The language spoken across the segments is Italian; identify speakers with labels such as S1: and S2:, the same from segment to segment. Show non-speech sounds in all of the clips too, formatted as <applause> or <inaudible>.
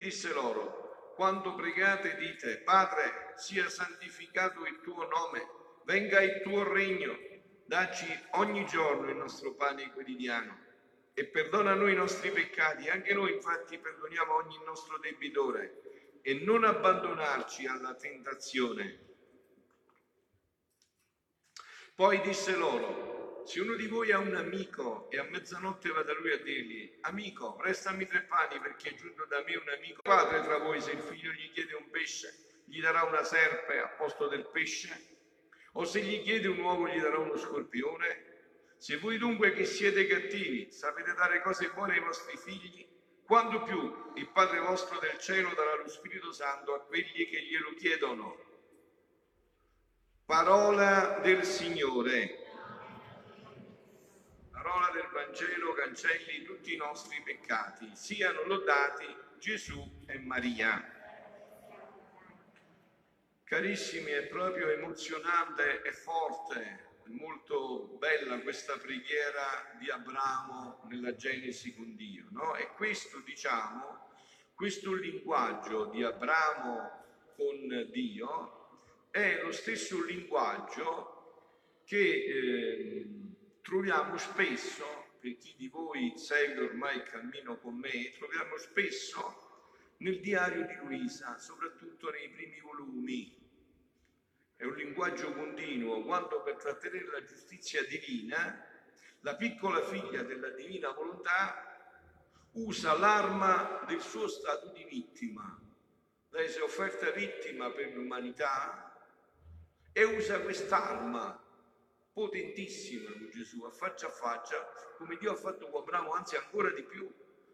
S1: Disse loro, quando pregate dite, Padre, sia santificato il tuo nome, venga il tuo regno, dacci ogni giorno il nostro pane quotidiano e perdona noi i nostri peccati, anche noi infatti perdoniamo ogni nostro debitore e non abbandonarci alla tentazione. Poi disse loro, se uno di voi ha un amico e a mezzanotte va da lui a dirgli, amico, prestami tre pani perché è giunto da me un amico, padre tra voi se il figlio gli chiede un pesce, gli darà una serpe a posto del pesce? O se gli chiede un uovo gli darà uno scorpione? Se voi dunque che siete cattivi sapete dare cose buone ai vostri figli, quanto più il Padre vostro del cielo darà lo Spirito Santo a quelli che glielo chiedono. Parola del Signore Vangelo cancelli tutti i nostri peccati. Siano lodati Gesù e Maria. Carissimi, è proprio emozionante e forte, molto bella questa preghiera di Abramo nella Genesi con Dio, no? E questo, diciamo, questo linguaggio di Abramo con Dio è lo stesso linguaggio che eh, troviamo spesso, per chi di voi segue ormai il cammino con me, troviamo spesso nel diario di Luisa, soprattutto nei primi volumi. È un linguaggio continuo, quando per trattenere la giustizia divina, la piccola figlia della divina volontà usa l'arma del suo stato di vittima. Lei si è offerta vittima per l'umanità e usa quest'arma potentissima con Gesù, a faccia a faccia, come Dio ha fatto con Abramo, anzi ancora di più,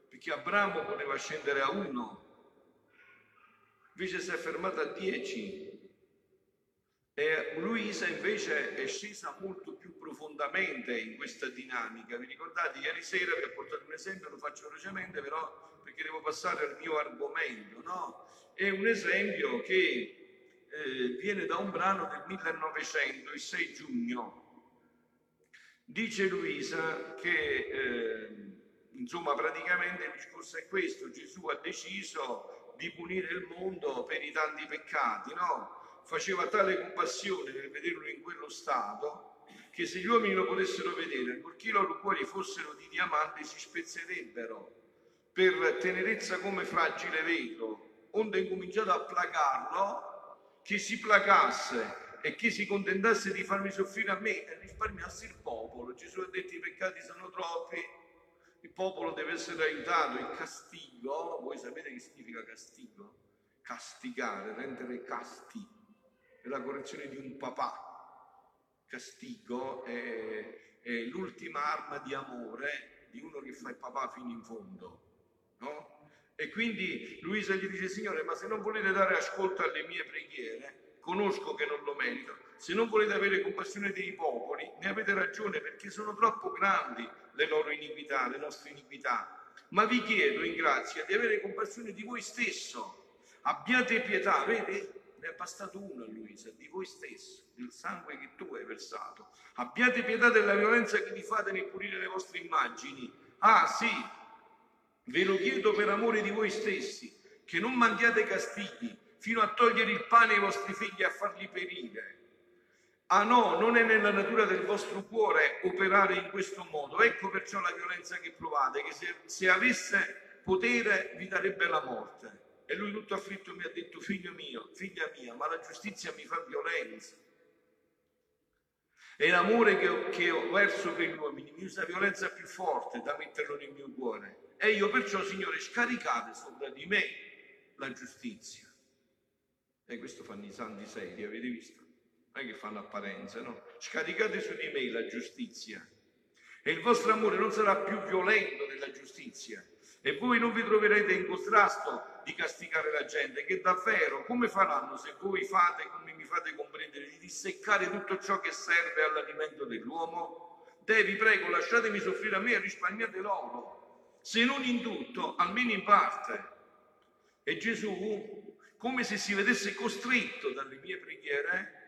S1: perché Abramo poteva scendere a uno, invece si è fermato a dieci. E Luisa invece è scesa molto più profondamente in questa dinamica. Vi ricordate, ieri sera vi ho portato un esempio, lo faccio velocemente, però perché devo passare al mio argomento, no? È un esempio che eh, viene da un brano del 1900, il 6 giugno, Dice Luisa che, eh, insomma, praticamente il discorso è questo, Gesù ha deciso di punire il mondo per i tanti peccati, no? Faceva tale compassione nel vederlo in quello stato che se gli uomini lo potessero vedere, ancorché i loro cuori fossero di diamante, si spezzerebbero per tenerezza come fragile vetro, onde incominciato a placarlo, che si placasse e chi si contentasse di farmi soffrire a me e risparmiasse il popolo. Gesù ha detto i peccati sono troppi, il popolo deve essere aiutato, il castigo, voi sapete che significa castigo? Castigare, rendere casti, è la correzione di un papà. Castigo è, è l'ultima arma di amore di uno che fa il papà fino in fondo, no? E quindi Luisa gli dice, Signore, ma se non volete dare ascolto alle mie preghiere, conosco che non lo merito. Se non volete avere compassione dei popoli, ne avete ragione perché sono troppo grandi le loro iniquità, le nostre iniquità. Ma vi chiedo in grazia di avere compassione di voi stesso. Abbiate pietà, vedi? Ne è bastato uno a Luisa, di voi stesso, del sangue che tu hai versato. Abbiate pietà della violenza che vi fate nel pulire le vostre immagini. Ah sì, ve lo chiedo per amore di voi stessi, che non mandiate castighi, fino a togliere il pane ai vostri figli e a farli perire. Ah no, non è nella natura del vostro cuore operare in questo modo. Ecco perciò la violenza che provate, che se, se avesse potere vi darebbe la morte. E lui tutto afflitto mi ha detto, figlio mio, figlia mia, ma la giustizia mi fa violenza. E l'amore che ho, che ho verso per gli uomini mi usa violenza più forte da metterlo nel mio cuore. E io perciò, Signore, scaricate sopra di me la giustizia. E questo fanno i santi seri, avete visto? Non è che fanno apparenza, no? Scaricate su di me la giustizia e il vostro amore non sarà più violento della giustizia e voi non vi troverete in contrasto di castigare la gente che davvero come faranno se voi fate come mi fate comprendere di disseccare tutto ciò che serve all'alimento dell'uomo? Devi, prego, lasciatemi soffrire a me e risparmiate loro, se non in tutto, almeno in parte. E Gesù come se si vedesse costretto dalle mie preghiere,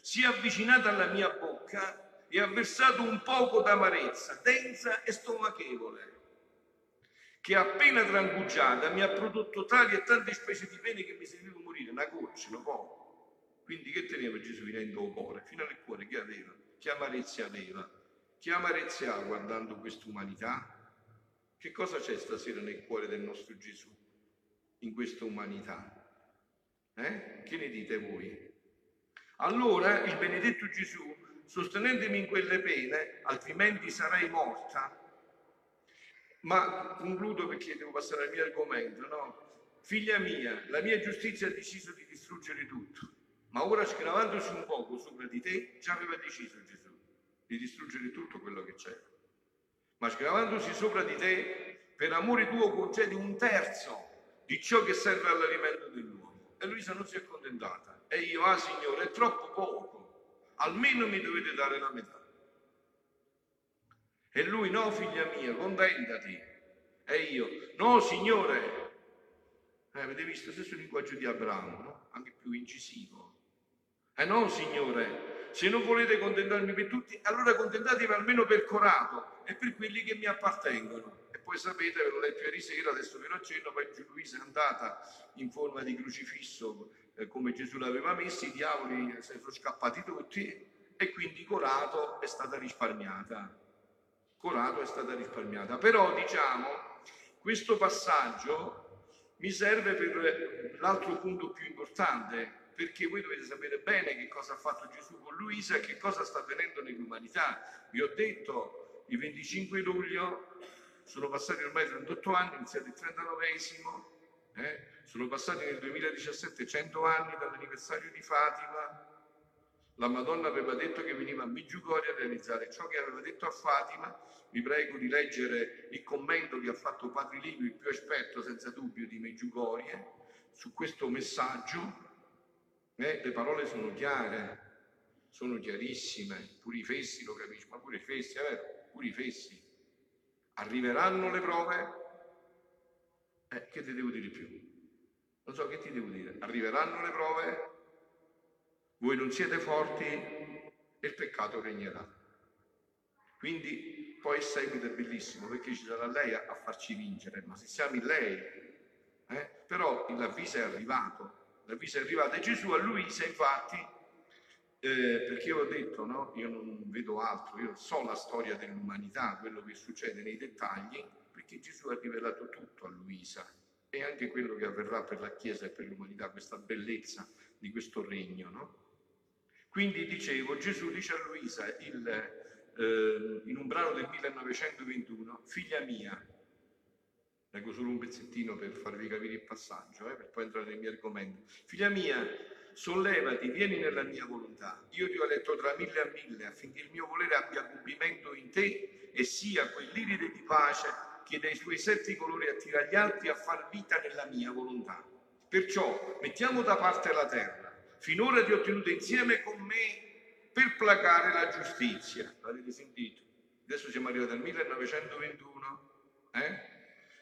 S1: si è avvicinato alla mia bocca e ha versato un poco d'amarezza, densa e stomachevole, che appena trangugiata mi ha prodotto tali e tante specie di pene che mi serviva morire, una goccia, un po'. Quindi che teneva Gesù venendo al cuore? Fino al cuore che aveva? Che amarezza aveva? Che amarezza ha guardando quest'umanità? Che cosa c'è stasera nel cuore del nostro Gesù, in questa umanità? Eh? Che ne dite voi? Allora il benedetto Gesù, sostenendomi in quelle pene, altrimenti sarei morta, ma concludo perché devo passare al mio argomento, no? Figlia mia, la mia giustizia ha deciso di distruggere tutto, ma ora sgravandosi un poco sopra di te, già aveva deciso Gesù di distruggere tutto quello che c'era. Ma sgravandosi sopra di te, per amore tuo concedi un terzo di ciò che serve all'alimento dell'uomo. E Luisa non si è accontentata. E io, ah Signore, è troppo poco, almeno mi dovete dare la metà. E lui, no, figlia mia, contentati. E io, no, Signore. Eh, avete visto, stesso linguaggio di Abramo, no? anche più incisivo. E no, Signore, se non volete contentarmi per tutti, allora contentatevi almeno per Corato e per quelli che mi appartengono. Poi sapete, ve l'ho letto ieri sera, adesso ve lo accenno, poi Luisa è andata in forma di crocifisso eh, come Gesù l'aveva messo, i diavoli se sono scappati tutti e quindi Corato è stata risparmiata. Corato è stata risparmiata. Però diciamo, questo passaggio mi serve per l'altro punto più importante, perché voi dovete sapere bene che cosa ha fatto Gesù con Luisa e che cosa sta avvenendo nell'umanità. Vi ho detto, il 25 luglio sono passati ormai 38 anni, iniziato il 39esimo, eh? sono passati nel 2017 100 anni dall'anniversario di Fatima, la Madonna aveva detto che veniva a Meggiugorie a realizzare ciò che aveva detto a Fatima. Vi prego di leggere il commento che ha fatto Padre Livio, il più esperto senza dubbio di Meggiugorie, su questo messaggio. Eh, le parole sono chiare, sono chiarissime, pure i fessi lo capisci, ma pure i fessi, è vero, pure i fessi. Arriveranno le prove? Eh, che ti devo dire più? Non so che ti devo dire. Arriveranno le prove? voi non siete forti e il peccato regnerà. Quindi poi il seguito è bellissimo perché ci sarà lei a, a farci vincere, ma se siamo in lei, eh? però l'avviso è arrivato, l'avviso è arrivato e Gesù a Luisa infatti, eh, perché io ho detto, no? io non vedo altro, io so la storia dell'umanità, quello che succede nei dettagli, perché Gesù ha rivelato tutto a Luisa e anche quello che avverrà per la Chiesa e per l'umanità, questa bellezza di questo regno. No? Quindi dicevo, Gesù dice a Luisa il, eh, in un brano del 1921, figlia mia, leggo solo un pezzettino per farvi capire il passaggio, eh, per poi entrare nel mio argomento, figlia mia, sollevati, vieni nella mia volontà, io ti ho eletto tra mille a mille affinché il mio volere abbia compimento in te e sia quell'iride di pace che dai suoi sette colori attira gli altri a far vita nella mia volontà. Perciò mettiamo da parte la terra finora ti ho tenuto insieme con me per placare la giustizia. L'avete sentito? Adesso siamo arrivati al 1921. Eh?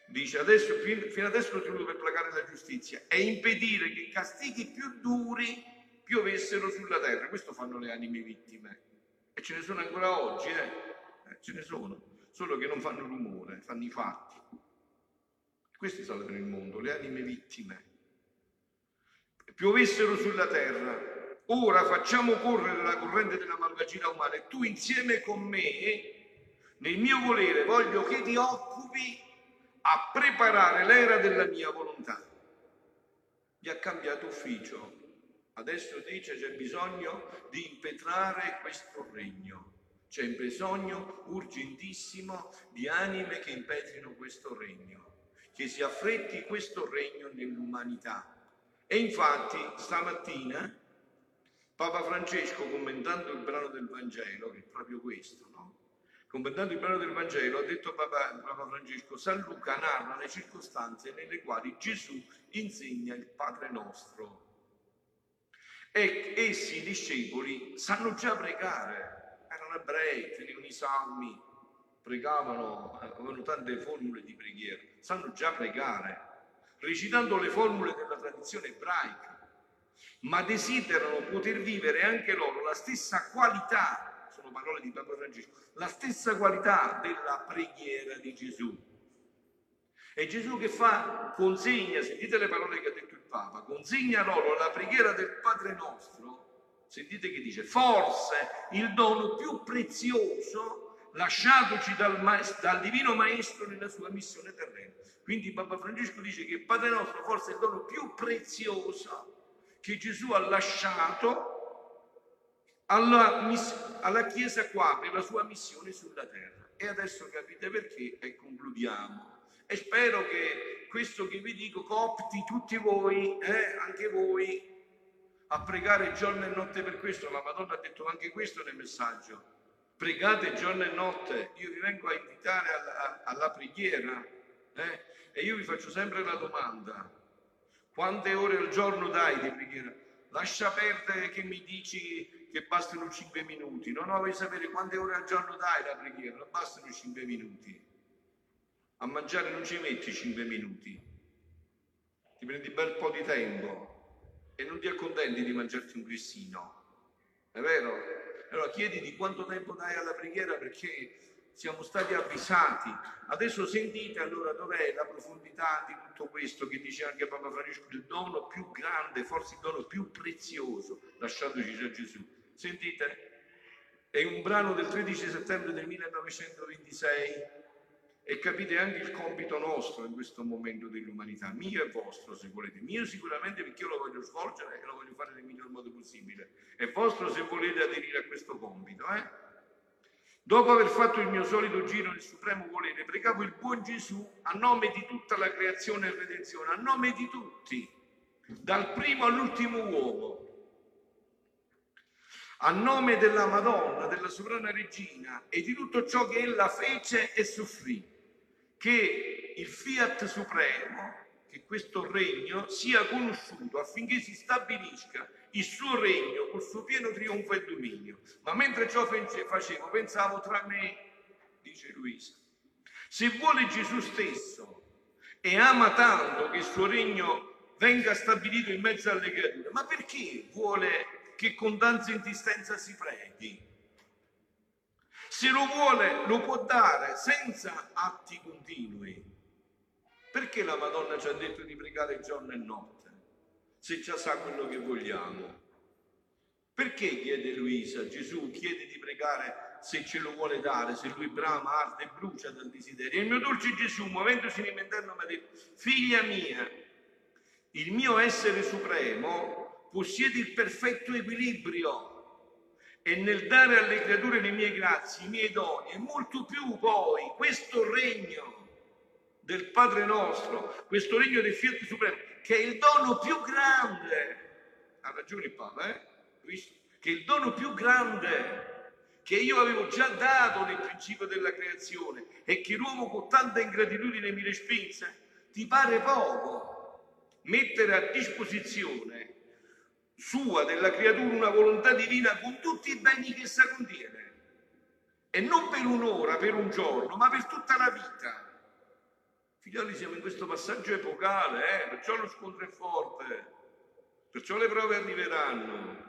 S1: Dice adesso, fino adesso ho tenuto per placare la giustizia e impedire che i castighi più duri piovessero sulla terra. Questo fanno le anime vittime. E ce ne sono ancora oggi, eh? eh ce ne sono, solo che non fanno rumore, fanno i fatti. Questi salvano il mondo, le anime vittime piovessero sulla terra. Ora facciamo correre la corrente della malvagità umana e tu insieme con me, nel mio volere, voglio che ti occupi a preparare l'era della mia volontà. Gli ha cambiato ufficio. Adesso dice c'è bisogno di impetrare questo regno. C'è bisogno urgentissimo di anime che impetrino questo regno, che si affretti questo regno nell'umanità e infatti stamattina Papa Francesco, commentando il brano del Vangelo, che è proprio questo, no? Commentando il brano del Vangelo, ha detto Papa, Papa Francesco, San Luca narra le circostanze nelle quali Gesù insegna il Padre nostro. E essi, i discepoli, sanno già pregare, erano ebrei, tenevano i salmi, pregavano, avevano tante formule di preghiera, sanno già pregare recitando le formule della tradizione ebraica, ma desiderano poter vivere anche loro la stessa qualità, parole di Papa Francesco, la stessa qualità della preghiera di Gesù. E Gesù che fa? Consegna, sentite le parole che ha detto il Papa, consegna loro la preghiera del Padre nostro, sentite che dice, forse il dono più prezioso lasciatoci dal, dal Divino Maestro nella sua missione terrena. Quindi Papa Francesco dice che il Padre nostro forse è il dono più prezioso che Gesù ha lasciato alla, alla Chiesa qua per la sua missione sulla terra. E adesso capite perché e concludiamo e spero che questo che vi dico coopti tutti voi, eh, anche voi, a pregare giorno e notte per questo. La Madonna ha detto anche questo nel messaggio. Pregate giorno e notte. Io vi vengo a invitare alla, alla preghiera eh, e io vi faccio sempre la domanda. Quante ore al giorno dai di preghiera? Lascia perdere che mi dici che bastano 5 minuti. No, no, vuoi sapere quante ore al giorno dai la preghiera? Non bastano 5 minuti. A mangiare non ci metti 5 minuti, ti prendi bel po' di tempo e non ti accontenti di mangiarti un grissino. È vero? Allora chiedi di quanto tempo dai alla preghiera perché siamo stati avvisati. Adesso sentite allora dov'è la profondità di tutto questo che dice anche Papa Francesco, il dono più grande, forse il dono più prezioso lasciatoci da Gesù. Sentite? È un brano del 13 settembre del 1926 e capite anche il compito nostro in questo momento dell'umanità, mio e vostro se volete, mio sicuramente perché io lo voglio svolgere e lo voglio fare nel miglior modo possibile, e vostro se volete aderire a questo compito. Eh? Dopo aver fatto il mio solito giro nel supremo volere, pregavo il buon Gesù a nome di tutta la creazione e redenzione, a nome di tutti, dal primo all'ultimo uomo, a nome della Madonna, della sovrana regina e di tutto ciò che ella fece e soffrì che il fiat supremo, che questo regno sia conosciuto affinché si stabilisca il suo regno col suo pieno trionfo e dominio. Ma mentre ciò facevo, pensavo tra me, dice Luisa, se vuole Gesù stesso e ama tanto che il suo regno venga stabilito in mezzo alle creature, ma perché vuole che con tanta insistenza si preghi? Se lo vuole, lo può dare senza atti continui. Perché la Madonna ci ha detto di pregare giorno e notte, se già sa quello che vogliamo? Perché chiede Luisa? Gesù chiede di pregare se ce lo vuole dare, se lui brama, arde e brucia dal desiderio. E il mio dolce Gesù, muovendosi nel interno, mi ha detto, figlia mia, il mio essere supremo possiede il perfetto equilibrio. E nel dare alle creature le mie grazie, i miei doni, e molto più poi questo regno del Padre nostro, questo regno del Fiat Supremo, che è il dono più grande, ha ragione il Papa, eh? Che è il dono più grande che io avevo già dato nel principio della creazione e che l'uomo con tanta ingratitudine mi respinse, ti pare poco mettere a disposizione sua, della creatura, una volontà divina con tutti i beni che essa contiene. E non per un'ora, per un giorno, ma per tutta la vita. Figlioli, siamo in questo passaggio epocale, eh? perciò lo scontro è forte, perciò le prove arriveranno.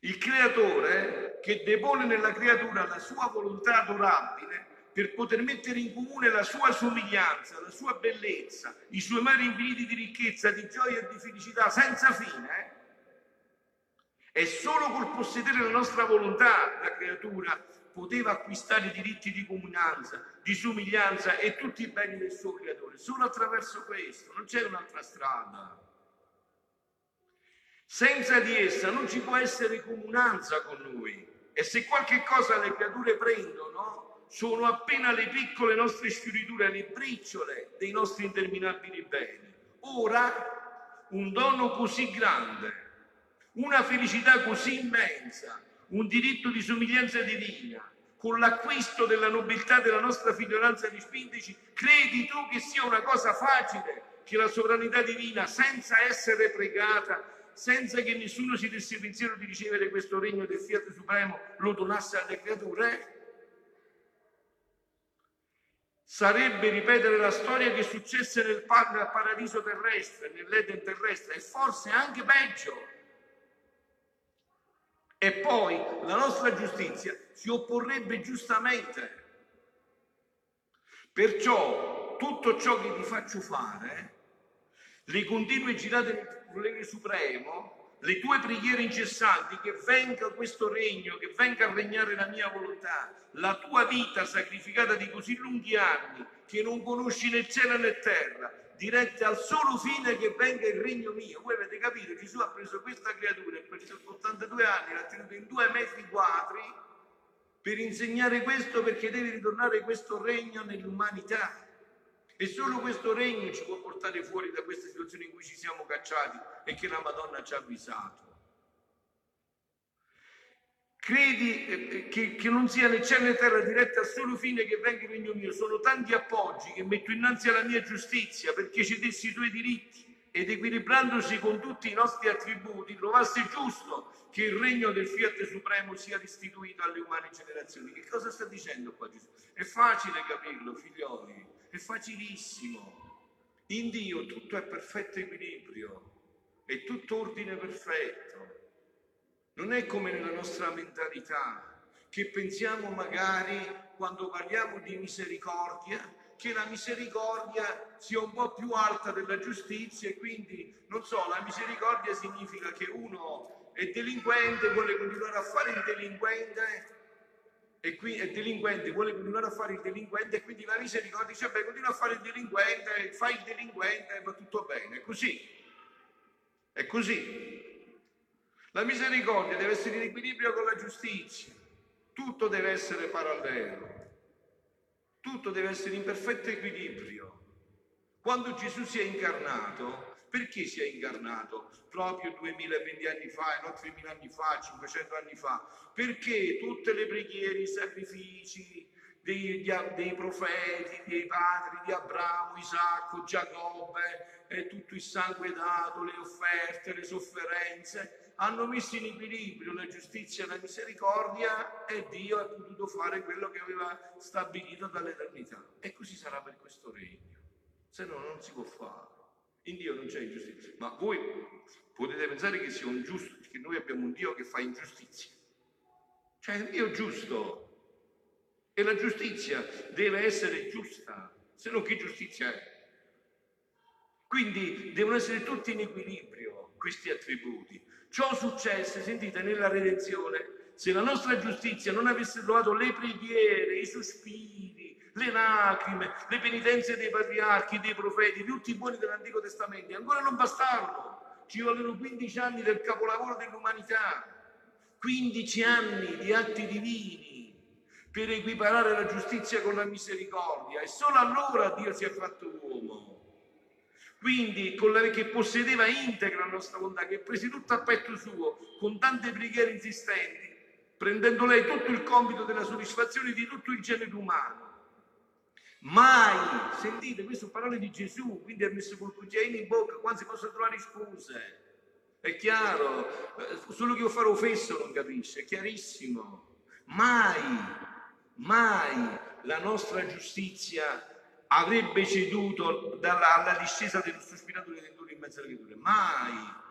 S1: Il creatore che depone nella creatura la sua volontà adorabile per poter mettere in comune la sua somiglianza, la sua bellezza, i suoi mari infiniti di ricchezza, di gioia e di felicità senza fine, eh? e solo col possedere la nostra volontà la creatura poteva acquistare i diritti di comunanza, di somiglianza e tutti i beni del suo creatore. Solo attraverso questo, non c'è un'altra strada. Senza di essa non ci può essere comunanza con noi. E se qualche cosa le creature prendono, sono appena le piccole nostre sfioriture, le briciole dei nostri interminabili beni. Ora un dono così grande, una felicità così immensa, un diritto di somiglianza divina, con l'acquisto della nobiltà della nostra figliolanza di spindici, credi tu che sia una cosa facile che la sovranità divina, senza essere pregata, senza che nessuno si desse pensiero di ricevere questo regno del Fiat Supremo, lo donasse alle creature? Sarebbe ripetere la storia che successe nel paradiso terrestre, nell'Eden terrestre, e forse anche peggio. E poi la nostra giustizia si opporrebbe giustamente. Perciò tutto ciò che ti faccio fare, le continue girate volere supremo, le tue preghiere incessanti, che venga questo regno, che venga a regnare la mia volontà, la tua vita sacrificata di così lunghi anni, che non conosci né cielo né terra, dirette al solo fine che venga il regno mio. Voi avete capito? Gesù ha preso questa creatura e per 82 anni l'ha tenuta in due metri quadri per insegnare questo perché deve ritornare questo regno nell'umanità. E solo questo regno ci può portare fuori da questa situazione in cui ci siamo cacciati e che la Madonna ci ha avvisato. Credi eh, eh, che, che, non sia né cielo né terra diretta al solo fine che venga il regno mio. Sono tanti appoggi che metto innanzi alla mia giustizia perché cedessi i tuoi diritti ed equilibrandosi con tutti i nostri attributi, trovasse giusto che il regno del Fiat Supremo sia restituito alle umane generazioni. Che cosa sta dicendo qua Gesù? È facile capirlo, figlioli, è facilissimo. In Dio tutto è perfetto equilibrio, è tutto ordine perfetto. Non è come nella nostra mentalità, che pensiamo magari quando parliamo di misericordia, che la misericordia sia un po' più alta della giustizia e quindi, non so, la misericordia significa che uno è delinquente, vuole continuare a fare il delinquente e qui è delinquente, vuole continuare a fare il delinquente e quindi la misericordia dice, beh, continua a fare il delinquente, fai il delinquente, va tutto bene, è così. È così. La misericordia deve essere in equilibrio con la giustizia, tutto deve essere parallelo, tutto deve essere in perfetto equilibrio. Quando Gesù si è incarnato, perché si è incarnato? Proprio 2020 anni fa, non 3000 anni fa, 500 anni fa, perché tutte le preghiere, i sacrifici dei, dei profeti, dei padri di Abramo, Isacco, Giacobbe, e tutto il sangue dato, le offerte, le sofferenze, hanno messo in equilibrio la giustizia e la misericordia e Dio ha potuto fare quello che aveva stabilito dall'eternità. E così sarà per questo regno. Se no non si può fare. In Dio non c'è ingiustizia. Ma voi potete pensare che sia un giusto, che noi abbiamo un Dio che fa ingiustizia. Cioè un Dio giusto. E la giustizia deve essere giusta, se no che giustizia è? Quindi devono essere tutti in equilibrio questi attributi. Ciò successe, sentite, nella redenzione. Se la nostra giustizia non avesse trovato le preghiere, i sospiri, le lacrime, le penitenze dei patriarchi, dei profeti, tutti i buoni dell'Antico Testamento, ancora non bastarono. Ci vollero 15 anni del capolavoro dell'umanità, 15 anni di atti divini per equiparare la giustizia con la misericordia e solo allora Dio si è fatto uomo quindi con la, che possedeva integra la nostra volontà, che prese tutto a petto suo, con tante preghiere insistenti, prendendo lei tutto il compito della soddisfazione di tutto il genere umano. Mai, sentite, queste sono parole di Gesù, quindi ha messo col cucchiaino in bocca, quando si possono trovare scuse. È chiaro, eh, solo chi lo farò fesso non capisce, è chiarissimo. Mai, mai la nostra giustizia avrebbe ceduto dalla, alla discesa del sospiratore dentro in mezzo alle creature. Mai!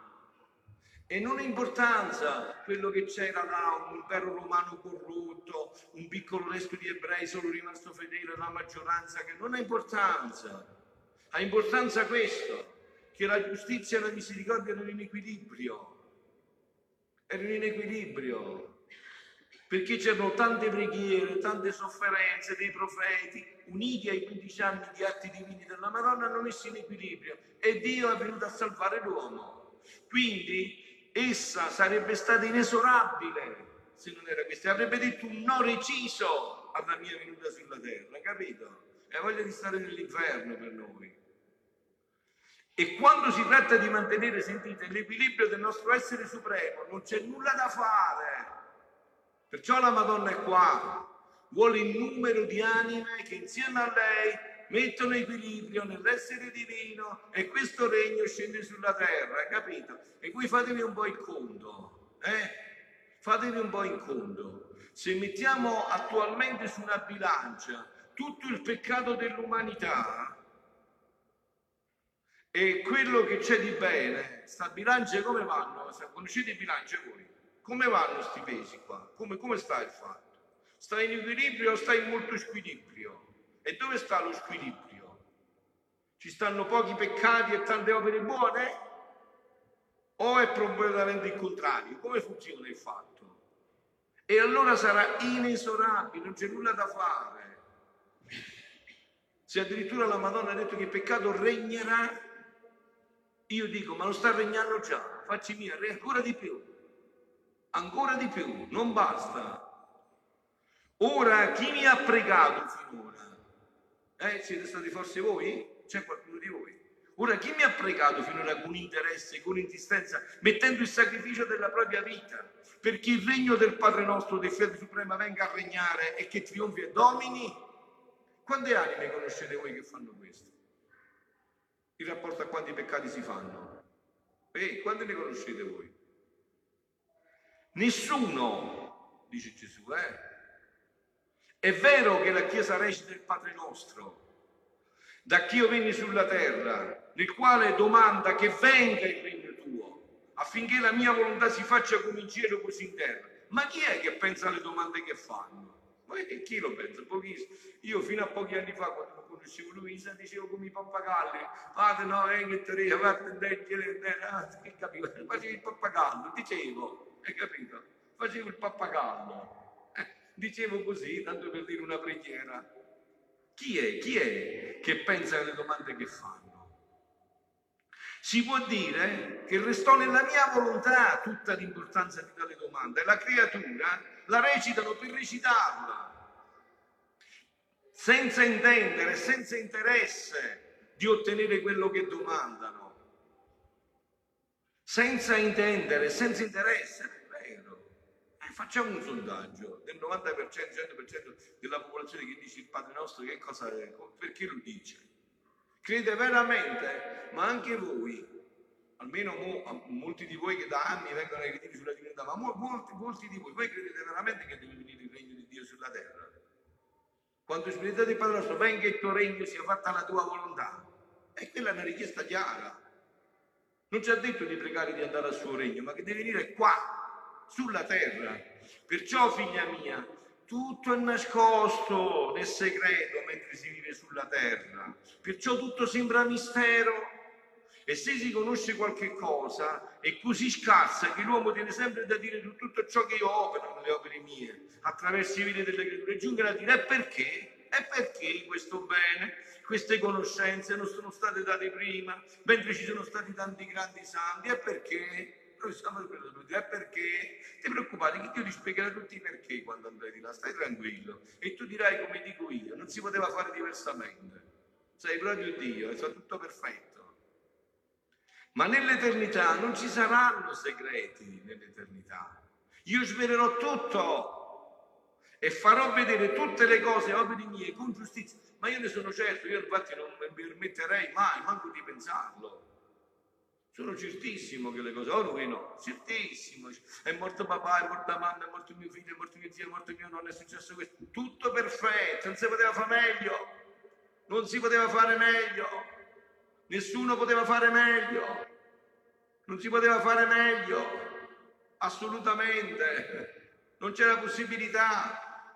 S1: E non ha importanza quello che c'era là, un impero romano corrotto, un piccolo resto di ebrei solo rimasto fedele alla maggioranza, che non ha importanza. Ha importanza questo, che la giustizia e la misericordia erano in equilibrio. Erano in equilibrio perché c'erano tante preghiere, tante sofferenze dei profeti, uniti ai 15 anni di atti divini della Madonna, hanno messo in equilibrio e Dio è venuto a salvare l'uomo. Quindi essa sarebbe stata inesorabile se non era questa, avrebbe detto un no reciso alla mia venuta sulla terra, capito? E voglia di stare nell'inferno per noi. E quando si tratta di mantenere, sentite, l'equilibrio del nostro essere supremo, non c'è nulla da fare Perciò la Madonna è qua, vuole il numero di anime che insieme a lei mettono equilibrio nell'essere divino e questo regno scende sulla terra, capito? E qui fatevi un po' il conto, eh? Fatevi un po' il conto. Se mettiamo attualmente su una bilancia tutto il peccato dell'umanità e quello che c'è di bene, sta bilancia come vanno? Conoscete i bilanci voi? Come vanno questi pesi qua? Come, come sta il fatto? Sta in equilibrio o sta in molto squilibrio? E dove sta lo squilibrio? Ci stanno pochi peccati e tante opere buone? O è completamente il contrario? Come funziona il fatto? E allora sarà inesorabile, non c'è nulla da fare. Se addirittura la Madonna ha detto che il peccato regnerà, io dico, ma lo sta regnando già, facci mia, ancora di più, ancora di più, non basta. Ora chi mi ha pregato finora? Eh, siete stati forse voi? C'è qualcuno di voi? Ora chi mi ha pregato finora con interesse, con insistenza, mettendo il sacrificio della propria vita, perché il regno del Padre nostro, del Fiat Suprema, venga a regnare e che trionfi e domini? Quante anime conoscete voi che fanno questo? In rapporto a quanti peccati si fanno? E quante ne conoscete voi? Nessuno, dice Gesù, eh? È vero che la Chiesa recita il Padre nostro, da chi io venni sulla terra, nel quale domanda che venga il regno tuo, affinché la mia volontà si faccia come in cielo così in terra. Ma chi è che pensa alle domande che fanno? Ma chi lo pensa? Pochissimo. Io fino a pochi anni fa, quando conoscevo Luisa, dicevo come i pappagalli, fate no, eh, che te fate leggere, ah, che capivo, facevo il pappagallo, dicevo, hai capito? Facevo il pappagallo. Dicevo così, tanto per dire una preghiera. Chi è? Chi è che pensa alle domande che fanno? Si può dire che restò nella mia volontà tutta l'importanza di tale domanda e la creatura la recitano per recitarla, senza intendere, senza interesse di ottenere quello che domandano, senza intendere, senza interesse, facciamo un sondaggio del 90%, 100% della popolazione che dice il Padre nostro, che cosa è, perché lo dice? Crede veramente, ma anche voi almeno mo, molti di voi che da anni vengono ai ritiri sulla divinità, ma molti, molti di voi, voi credete veramente che deve venire il regno di Dio sulla terra? Quando spiritualità del Padre nostro, venga il tuo regno, sia fatta la tua volontà. E quella è una richiesta chiara. Non ci ha detto di pregare di andare al suo regno, ma che deve venire qua, sulla terra. Perciò, figlia mia, tutto è nascosto nel segreto mentre si vive sulla terra. Perciò tutto sembra mistero e se si conosce qualche cosa è così scarsa che l'uomo tiene sempre da dire su tutto ciò che io opero nelle opere mie, attraverso i vite delle creature, giungere a dire e perché? E perché questo bene, queste conoscenze non sono state date prima, mentre ci sono stati tanti grandi santi, e perché? Noi siamo per dire, e perché? Ti preoccupare che Dio ti spiegherà tutti i perché quando andrai di là, stai tranquillo. E tu dirai come dico io, non si poteva fare diversamente. Sei proprio Dio, è tutto perfetto. Ma nell'eternità non ci saranno segreti nell'eternità. Io svelerò tutto e farò vedere tutte le cose, opere mie, con giustizia. Ma io ne sono certo, io infatti non mi permetterei mai, manco di pensarlo. Sono certissimo che le cose, oh lui no, certissimo. È morto papà, è morta mamma, è morto mio figlio, è morto mio zio, è morto mio nonno, è successo questo. Tutto perfetto, non si poteva fare meglio. Non si poteva fare meglio. Nessuno poteva fare meglio. Non si poteva fare meglio. Assolutamente. Non c'era possibilità.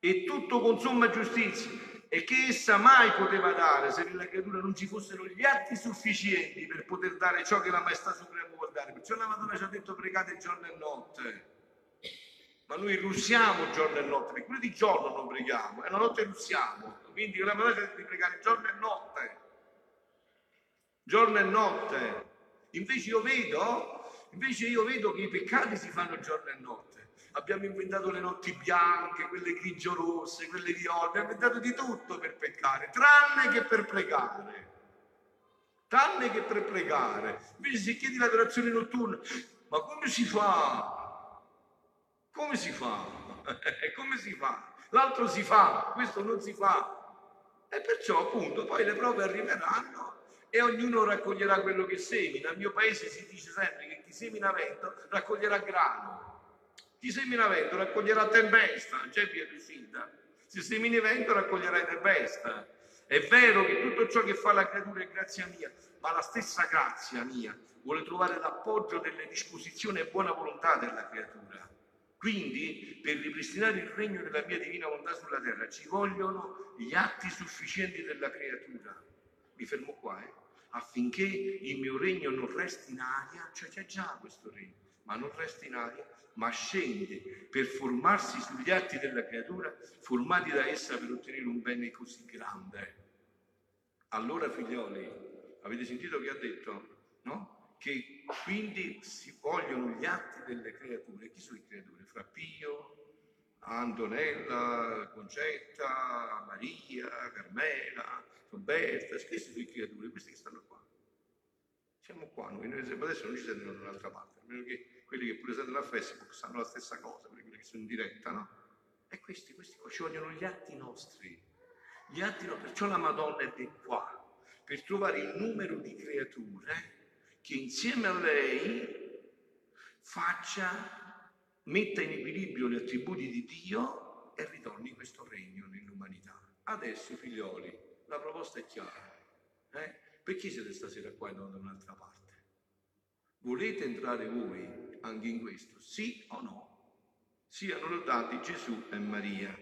S1: E tutto con somma giustizia. E che essa mai poteva dare se nella creatura non ci fossero gli atti sufficienti per poter dare ciò che la Maestà Suprema vuol dare. Perciò la Madonna ci ha detto pregate giorno e notte. Ma noi russiamo giorno e notte, perché pure di giorno non preghiamo, e la notte russiamo. Quindi la Madonna ci ha detto di pregare giorno e notte giorno e notte. Invece io vedo, invece io vedo che i peccati si fanno giorno e notte. Abbiamo inventato le notti bianche, quelle grigio-rosse, quelle viole, abbiamo inventato di tutto per peccare, tranne che per pregare. Tranne che per pregare. Invece se chiedi l'adorazione notturna, ma come si fa? Come si fa? <laughs> come si fa? L'altro si fa, questo non si fa. E perciò appunto poi le prove arriveranno e ognuno raccoglierà quello che semina. Nel mio paese si dice sempre che chi semina vento raccoglierà grano, chi semina vento raccoglierà tempesta, non c'è via d'uscita. Se semini vento raccoglierai tempesta. È vero che tutto ciò che fa la creatura è grazia mia, ma la stessa grazia mia vuole trovare l'appoggio delle disposizioni e buona volontà della creatura. Quindi, per ripristinare il regno della mia divina volontà sulla terra, ci vogliono gli atti sufficienti della creatura mi fermo qua, eh, affinché il mio regno non resti in aria, cioè c'è già questo regno, ma non resti in aria, ma scende per formarsi sugli atti della creatura, formati da essa per ottenere un bene così grande. Allora, figlioli, avete sentito che ha detto? No? Che quindi si vogliono gli atti delle creature. Chi sono le creature? Fra Pio, Antonella, Concetta, Maria, Carmela, Roberta, queste sono le creature, queste che stanno qua. Siamo qua noi, adesso non ci sentono da un'altra parte, a meno che quelli che pure sentono a Facebook sanno la stessa cosa, quelli che sono in diretta, no? E questi, questi qua ci vogliono gli atti nostri, gli atti nostri, perciò la Madonna è qua, per trovare il numero di creature che insieme a lei faccia, metta in equilibrio gli attributi di Dio e ritorni questo regno nell'umanità. Adesso, figlioli, la proposta è chiara. Eh? Perché siete stasera qua e non da un'altra parte? Volete entrare voi anche in questo? Sì o no? Siano lodati Gesù e Maria.